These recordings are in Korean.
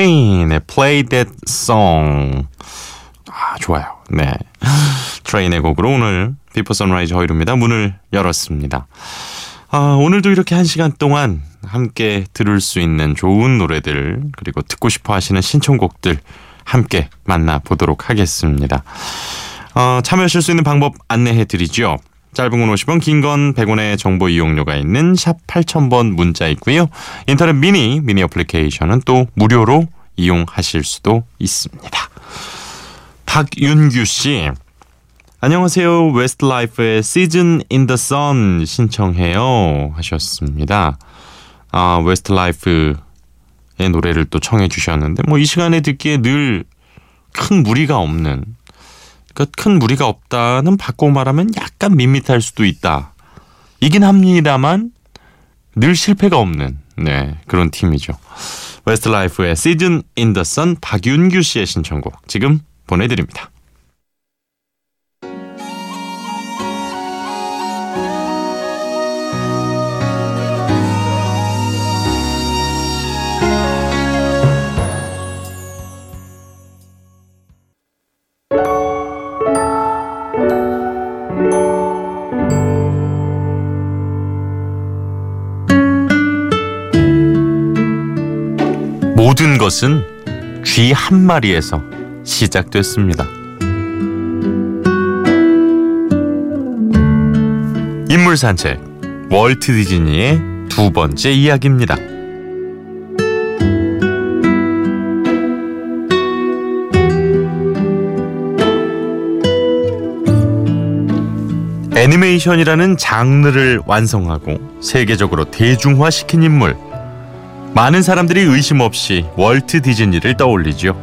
트레인의 Play That Song 아 좋아요. 네 트레인의 곡으로 오늘 비포 선라이즈 허일후입니다. 문을 열었습니다. 아, 오늘도 이렇게 한 시간 동안 함께 들을 수 있는 좋은 노래들 그리고 듣고 싶어 하시는 신청곡들 함께 만나보도록 하겠습니다. 어, 참여하실 수 있는 방법 안내해 드리죠. 짧은 건 50원, 긴 건 100원의 정보 이용료가 있는 샵 8000번 문자 있고요. 인터넷 미니, 미니 어플리케이션은 또 무료로 이용하실 수도 있습니다. 박윤규 씨. 안녕하세요. 웨스트라이프의 the Sun 신청해요 하셨습니다. 아, 웨스트라이프의 노래를 또 청해 주셨는데 뭐 이 시간에 듣기에 늘 큰 무리가 없는 그러니까 큰 무리가 없다는 바꿔 말하면 약간 밋밋할 수도 있다. 이긴 합니다만 늘 실패가 없는 네 그런 팀이죠. 웨스트라이프의 the Sun 박윤규 씨의 신청곡 지금 보내드립니다. 모든 것은 쥐 한 마리에서 시작됐습니다. 인물 산책 월트 디즈니의 두 번째 이야기입니다. 애니메이션이라는 장르를 완성하고 세계적으로 대중화시킨 인물. 많은 사람들이 의심 없이 월트 디즈니를 떠올리죠.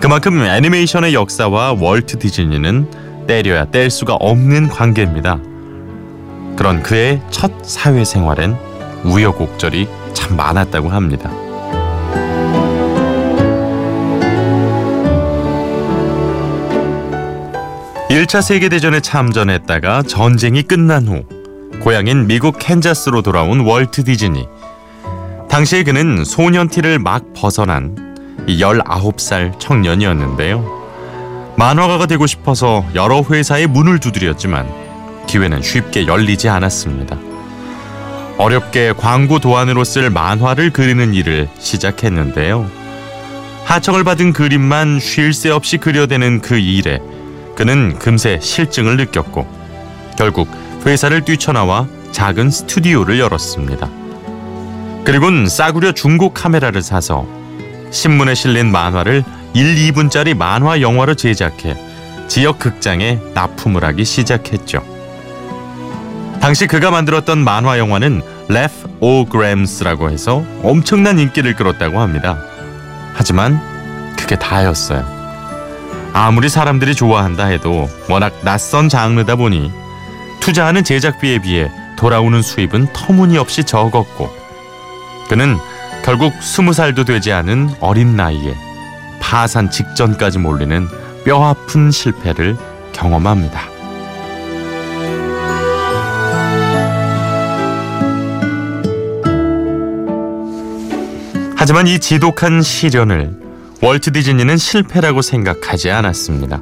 그만큼 애니메이션의 역사와 월트 디즈니는 때려야 뗄 수가 없는 관계입니다. 그런 그의 첫 사회생활엔 우여곡절이 참 많았다고 합니다. 일차 세계대전에 참전했다가 전쟁이 끝난 후 고향인 미국 캔자스로 돌아온 월트 디즈니. 당시에 그는 소년티를 막 벗어난 19살 청년이었는데요. 만화가가 되고 싶어서 여러 회사의 문을 두드렸지만 기회는 쉽게 열리지 않았습니다. 어렵게 광고 도안으로 쓸 만화를 그리는 일을 시작했는데요. 하청을 받은 그림만 쉴 새 없이 그려대는 그 일에 그는 금세 실증을 느꼈고 결국 회사를 뛰쳐나와 작은 스튜디오를 열었습니다. 그리곤 싸구려 중고 카메라를 사서 신문에 실린 만화를 1, 2분짜리 만화 영화로 제작해 지역 극장에 납품을 하기 시작했죠. 당시 그가 만들었던 만화 영화는 O Grams라고 해서 엄청난 인기를 끌었다고 합니다. 하지만 그게 다였어요. 아무리 사람들이 좋아한다 해도 워낙 낯선 장르다 보니 투자하는 제작비에 비해 돌아오는 수입은 터무니없이 적었고 그는 결국 스무 살도 되지 않은 어린 나이에 파산 직전까지 몰리는 뼈아픈 실패를 경험합니다. 하지만 이 지독한 시련을 월트 디즈니는 실패라고 생각하지 않았습니다.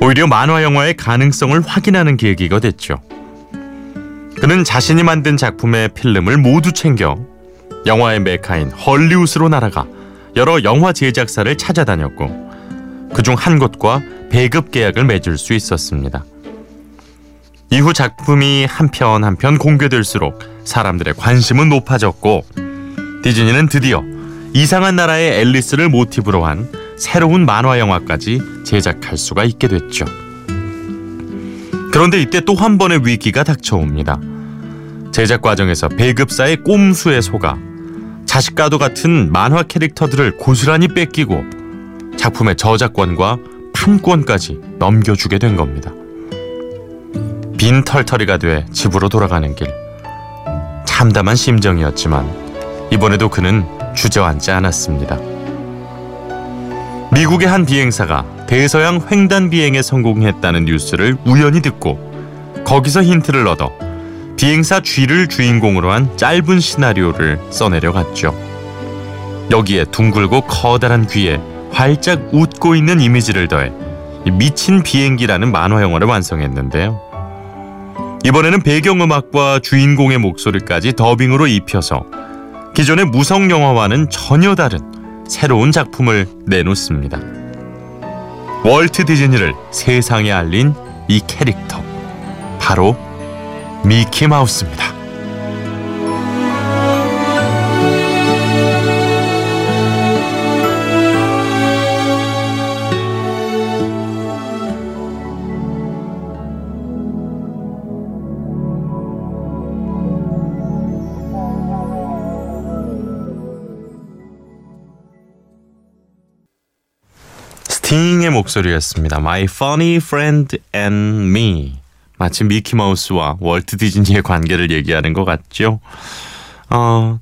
오히려 만화 영화의 가능성을 확인하는 계기가 됐죠. 그는 자신이 만든 작품의 필름을 모두 챙겨 영화의 메카인 헐리우드로 날아가 여러 영화 제작사를 찾아다녔고 그중 한 곳과 배급 계약을 맺을 수 있었습니다. 이후 작품이 한편 한편 공개될수록 사람들의 관심은 높아졌고 디즈니는 드디어 이상한 나라의 앨리스를 모티브로 한 새로운 만화 영화까지 제작할 수가 있게 됐죠. 그런데 이때 또 한 번의 위기가 닥쳐옵니다. 제작 과정에서 배급사의 꼼수에 속아 자식과도 같은 만화 캐릭터들을 고스란히 뺏기고 작품의 저작권과 판권까지 넘겨주게 된 겁니다. 빈 털터리가 돼 집으로 돌아가는 길. 참담한 심정이었지만 이번에도 그는 주저앉지 않았습니다. 미국의 한 비행사가 대서양 횡단 비행에 성공했다는 뉴스를 우연히 듣고 거기서 힌트를 얻어 비행사 쥐를 주인공으로 한 짧은 시나리오를 써내려 갔죠. 여기에 둥글고 커다란 귀에 활짝 웃고 있는 이미지를 더해 미친 비행기라는 만화 영화를 완성했는데요. 이번에는 배경음악과 주인공의 목소리까지 더빙으로 입혀서 기존의 무성 영화와는 전혀 다른 새로운 작품을 내놓습니다. 월트 디즈니를 세상에 알린 이 캐릭터 바로 미키 마우스입니다. 스팅의 목소리였습니다. My funny friend and me. 마치 미키 마우스와 월트 디즈니의 관계를 얘기하는 것 같죠. 어,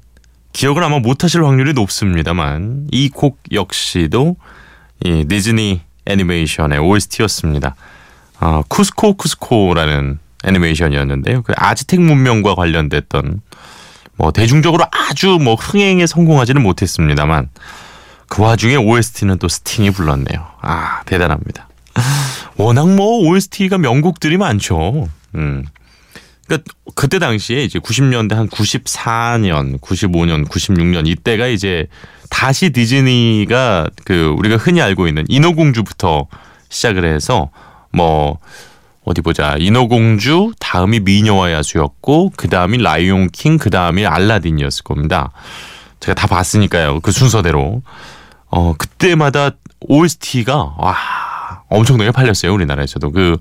기억을 아마 못하실 확률이 높습니다만 이 곡 역시도 이 디즈니 애니메이션의 OST였습니다. 어, 쿠스코 쿠스코라는 애니메이션이었는데요. 그 아즈텍 문명과 관련됐던 뭐 대중적으로 아주 뭐 흥행에 성공하지는 못했습니다만 그 와중에 OST는 또 스팅이 불렀네요. 아 대단합니다. 워낙 뭐 OST가 명곡들이 많죠. 음. 그러니까 그때 당시에 이제 90년대 한 94년, 95년, 96년 이때가 이제 다시 디즈니가 그 우리가 흔히 알고 있는 인어공주부터 시작을 해서 뭐 어디 보자 인어공주 다음이 미녀와 야수였고 그 다음이 라이온 킹, 그 다음이 알라딘이었을 겁니다. 제가 다 봤으니까요 그 순서대로 어 그때마다 OST가 와 엄청나게 팔렸어요 우리나라에서도 그,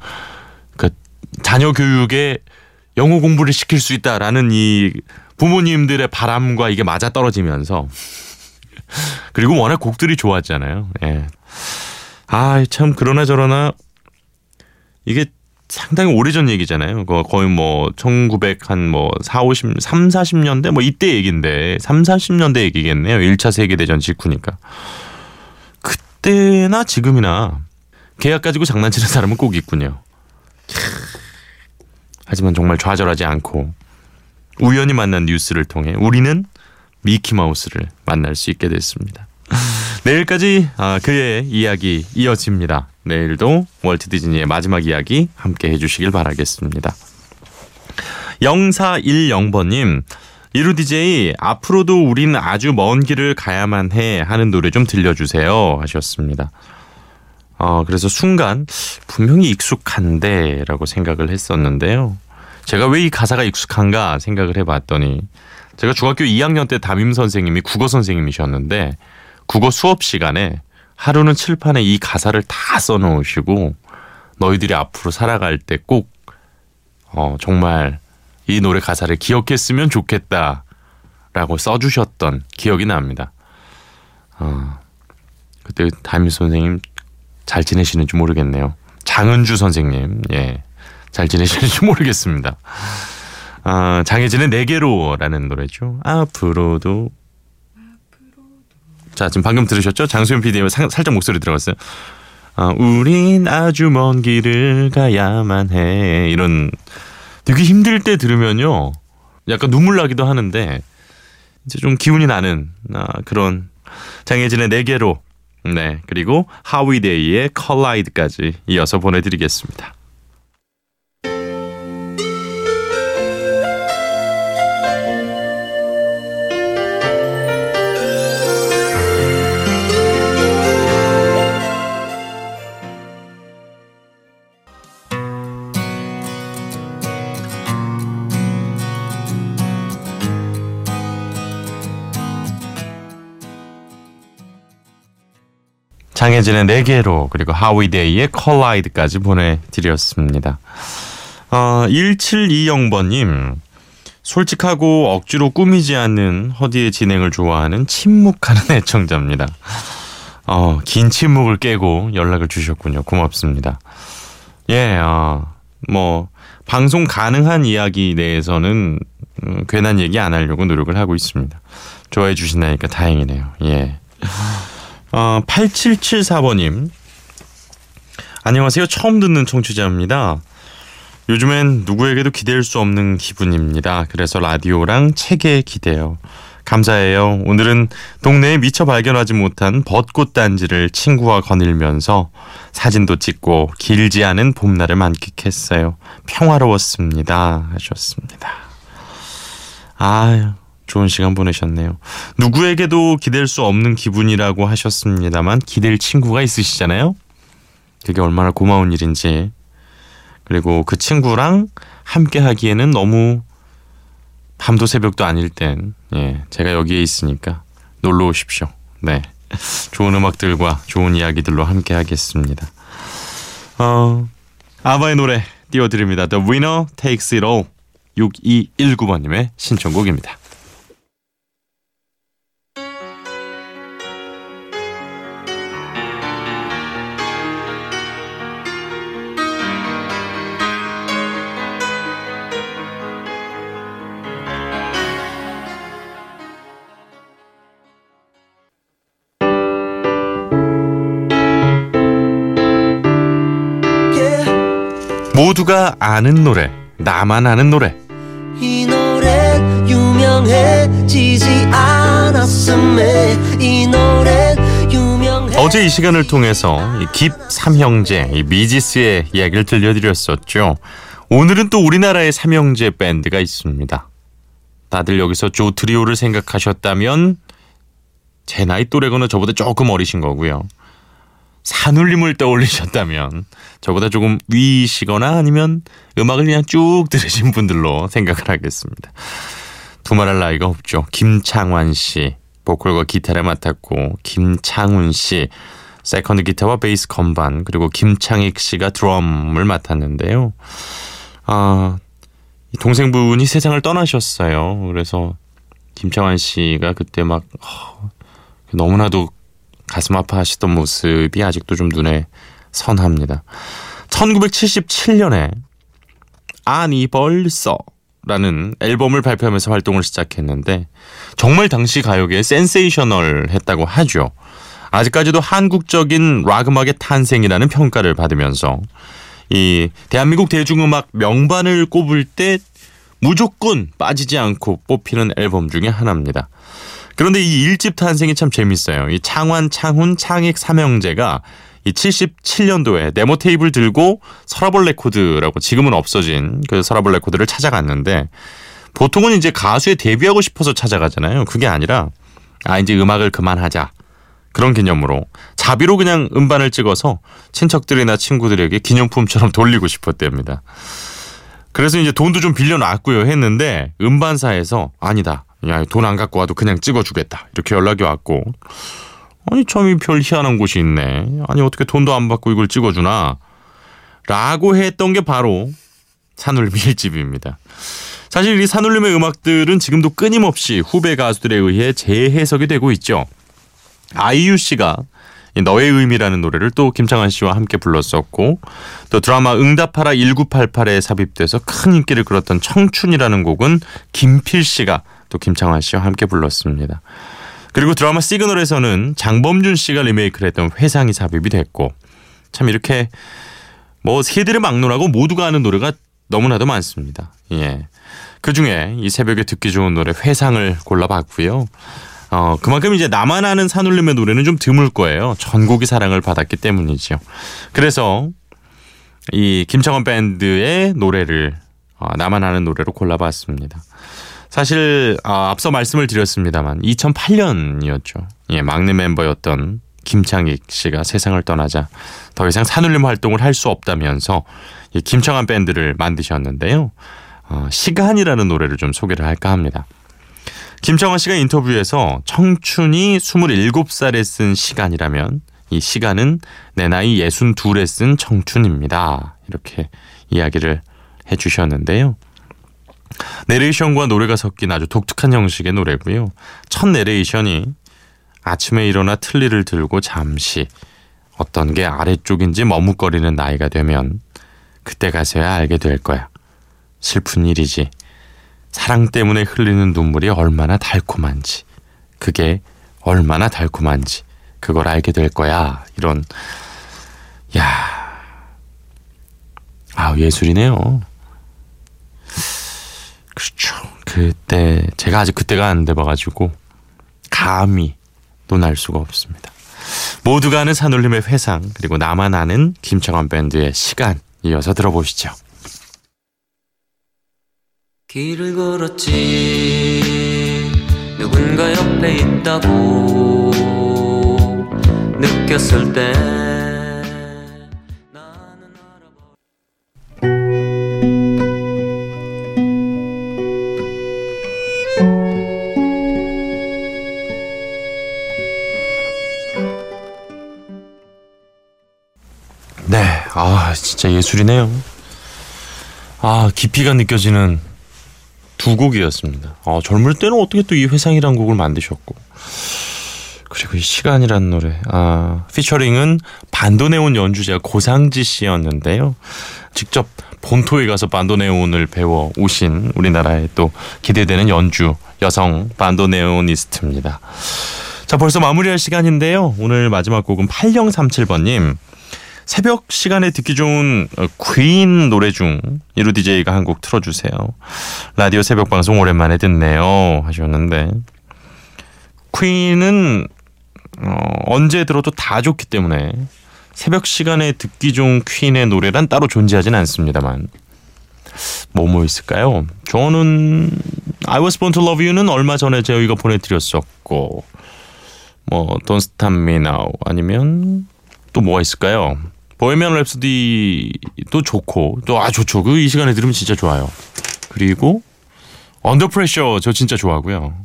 그 자녀 교육에 영어 공부를 시킬 수 있다라는 이 부모님들의 바람과 이게 맞아 떨어지면서 그리고 워낙 곡들이 좋았잖아요. 예. 아, 참 그러나 저러나 이게 상당히 오래전 얘기잖아요. 거의 뭐 1900 한 뭐 4, 50, 3, 40년대 뭐 이때 얘기인데 3, 40년대 얘기겠네요. 1차 세계 대전 직후니까. 그때나 지금이나 계약 가지고 장난치는 사람은 꼭 있군요. 하지만 정말 좌절하지 않고 우연히 만난 뉴스를 통해 우리는 미키마우스를 만날 수 있게 됐습니다. 내일까지 아, 그의 이야기 이어집니다. 내일도 월트 디즈니의 마지막 이야기 함께 해주시길 바라겠습니다. 0410번님 이루 DJ 앞으로도 우린 아주 먼 길을 가야만 해 하는 노래 좀 들려주세요 하셨습니다. 어, 그래서 순간 분명히 익숙한데라고 생각을 했었는데요. 제가 왜 이 가사가 익숙한가 생각을 해봤더니 제가 중학교 2학년 때 담임 선생님이 국어 선생님이셨는데 국어 수업 시간에 하루는 칠판에 이 가사를 다 써놓으시고 너희들이 앞으로 살아갈 때꼭 어, 정말 이 노래 가사를 기억했으면 좋겠다 라고 써주셨던 기억이 납니다. 어, 그때 담임 선생님 잘 지내시는지 모르겠네요. 장은주 선생님, 예. 잘 지내시는지 모르겠습니다. 아, 장혜진의 네개로라는 노래죠. 앞으로도. 자, 지금 방금 들으셨죠? 장수현 PD님 살짝 목소리 들어갔어요. 아, 우린 아주 먼 길을 가야만 해. 이런 되게 힘들 때 들으면요. 약간 눈물 나기도 하는데 이제 좀 기운이 나는 아, 그런 장혜진의 네개로 네, 그리고 하위데이의 컬라이드까지 이어서 보내드리겠습니다. 장혜진의 4개로 그리고 하위데이의 컬라이드까지 보내드렸습니다. 어, 1720번님 솔직하고 억지로 꾸미지 않는 허디의 진행을 좋아하는 침묵하는 애청자입니다. 어, 긴 침묵을 깨고 연락을 주셨군요. 고맙습니다. 예, 어, 뭐 방송 가능한 이야기 내에서는 음, 괜한 얘기 안 하려고 노력을 하고 있습니다. 좋아해 주신다니까 다행이네요. 예. 어, 8774번님. 안녕하세요. 처음 듣는 청취자입니다. 요즘엔 누구에게도 기댈 수 없는 기분입니다. 그래서 라디오랑 책에 기대요. 감사해요. 오늘은 동네에 미처 발견하지 못한 벚꽃 단지를 친구와 거닐면서 사진도 찍고 길지 않은 봄날을 만끽했어요. 평화로웠습니다. 하셨습니다. 아유, 좋은 시간 보내셨네요. 누구에게도 기댈 수 없는 기분이라고 하셨습니다만 기댈 친구가 있으시잖아요. 그게 얼마나 고마운 일인지. 그리고 그 친구랑 함께 하기에는 너무 밤도 새벽도 아닐 땐 예, 제가 여기에 있으니까 놀러 오십시오. 네. 좋은 음악들과 좋은 이야기들로 함께 하겠습니다. 어, 아바의 노래 띄워드립니다. The Winner Takes It All 6219번님의 신청곡입니다. 모두가 아는 노래, 나만 아는 노래. 이 노래 유명해지지 않았음에 이 노래 유명해 어제 이 시간을 통해서 이깁 삼형제 이 미지스의 이야기를 들려드렸었죠. 오늘은 또 우리나라의 삼형제 밴드가 있습니다. 다들 여기서 조 트리오를 생각하셨다면 제 나이 또래거나 저보다 조금 어리신 거고요. 산울림을 떠올리셨다면 저보다 조금 위시거나 아니면 음악을 그냥 쭉 들으신 분들로 생각을 하겠습니다. 두말할 나위가 없죠. 김창완 씨 보컬과 기타를 맡았고 김창훈 씨 세컨드 기타와 베이스 건반 그리고 김창익 씨가 드럼을 맡았는데요. 아, 이 동생분이 세상을 떠나셨어요. 그래서 김창완 씨가 그때 막 어, 너무나도 가슴 아파하시던 모습이 아직도 좀 눈에 선합니다. 1977년에 아니 벌써라는 앨범을 발표하면서 활동을 시작했는데 정말 당시 가요계에 센세이셔널 했다고 하죠. 아직까지도 한국적인 락 음악의 탄생이라는 평가를 받으면서 이 대한민국 대중음악 명반을 꼽을 때 무조건 빠지지 않고 뽑히는 앨범 중에 하나입니다. 그런데 이 일집 탄생이 참 재밌어요. 이 창완, 창훈, 창익 삼형제가 이 77년도에 데모 테이프 들고 서라벌 레코드라고 지금은 없어진 그 서라벌 레코드를 찾아갔는데 보통은 이제 가수에 데뷔하고 싶어서 찾아가잖아요. 그게 아니라 아 이제 음악을 그만하자 그런 개념으로 자비로 그냥 음반을 찍어서 친척들이나 친구들에게 기념품처럼 돌리고 싶었답니다. 그래서 이제 돈도 좀 빌려놨고요 했는데 음반사에서 아니다. 야, 돈 안 갖고 와도 그냥 찍어주겠다. 이렇게 연락이 왔고. 아니, 참, 별 희한한 곳이 있네. 아니, 어떻게 돈도 안 받고 이걸 찍어주나? 라고 했던 게 바로 산울림 1집입니다. 사실 이 산울림의 음악들은 지금도 끊임없이 후배 가수들에 의해 재해석이 되고 있죠. 아이유 씨가 이 너의 의미라는 노래를 또 김창완 씨와 함께 불렀었고 또 드라마 응답하라 1988에 삽입돼서 큰 인기를 끌었던 청춘이라는 곡은 김필 씨가 또 김창완 씨와 함께 불렀습니다. 그리고 드라마 시그널에서는 장범준 씨가 리메이크를 했던 회상이 삽입이 됐고 참 이렇게 뭐 세대를 막론하고 모두가 아는 노래가 너무나도 많습니다. 예. 그 중에 이 새벽에 듣기 좋은 노래 회상을 골라봤고요. 어, 그만큼 이제 나만 아는 산울림의 노래는 좀 드물 거예요. 전곡이 사랑을 받았기 때문이죠. 그래서 이 김창원 밴드의 노래를 어, 나만 아는 노래로 골라봤습니다. 사실 아, 앞서 말씀을 드렸습니다만 2008년이었죠. 예, 막내 멤버였던 김창익 씨가 세상을 떠나자 더 이상 산울림 활동을 할 수 없다면서 이 김창완 밴드를 만드셨는데요. 어, 시간이라는 노래를 좀 소개를 할까 합니다. 김창완 씨가 인터뷰에서 청춘이 27살에 쓴 시간이라면 이 시간은 내 나이 62에 쓴 청춘입니다. 이렇게 이야기를 해주셨는데요. 내레이션과 노래가 섞인 아주 독특한 형식의 노래고요. 첫 내레이션이 아침에 일어나 틀니를 들고 잠시 어떤 게 아래쪽인지 머뭇거리는 나이가 되면 그때 가서야 알게 될 거야. 슬픈 일이지. 사랑 때문에 흘리는 눈물이 얼마나 달콤한지. 그게 얼마나 달콤한지. 그걸 알게 될 거야. 이런, 야 아, 예술이네요. 그렇죠. 그때, 제가 아직 그때가 안 돼봐가지고, 감히 논할 수가 없습니다. 모두가 아는 산울림의 회상, 그리고 나만 아는 김창완 밴드의 시간, 이어서 들어보시죠. 길을 걸었지 누군가 옆에 있다고 느꼈을 때 아, 진짜 예술이네요. 아, 깊이가 느껴지는 두 곡이었습니다. 아, 젊을 때는 어떻게 또 이 회상이란 곡을 만드셨고. 그리고 이 시간이란 노래. 아, 피처링은 반도네온 연주자 고상지 씨였는데요. 직접 본토에 가서 반도네온을 배워 오신 우리나라의 또 기대되는 연주 여성 반도네오니스트입니다. 자, 벌써 마무리할 시간인데요. 오늘 마지막 곡은 8037번님. 새벽 시간에 듣기 좋은 어, 퀸 노래 중 이루 DJ가 한 곡 틀어주세요. 라디오 새벽 방송 오랜만에 듣네요 하셨는데 퀸은 어, 언제 들어도 다 좋기 때문에 새벽 시간에 듣기 좋은 퀸의 노래란 따로 존재하진 않습니다만 뭐뭐 있을까요? 저는 I Was Born to Love You는 얼마 전에 저희가 보내드렸었고 뭐 Don't Stop Me Now 아니면 또 뭐가 있을까요? 보헤미안 랩소디도 좋고 또 아 좋죠. 그 이 시간에 들으면 진짜 좋아요. 그리고 언더 프레셔 저 진짜 좋아하고요.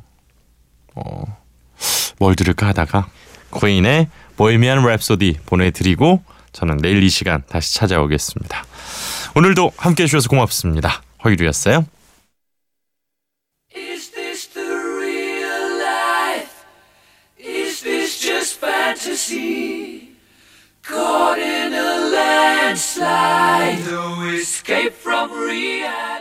어, 뭘 들을까 하다가 퀸의 보헤미안 랩소디 보내드리고 저는 내일 이 시간 다시 찾아오겠습니다. 오늘도 함께 해 주셔서 고맙습니다. 허유리였어요. Is Caught in a landslide, no escape from reality.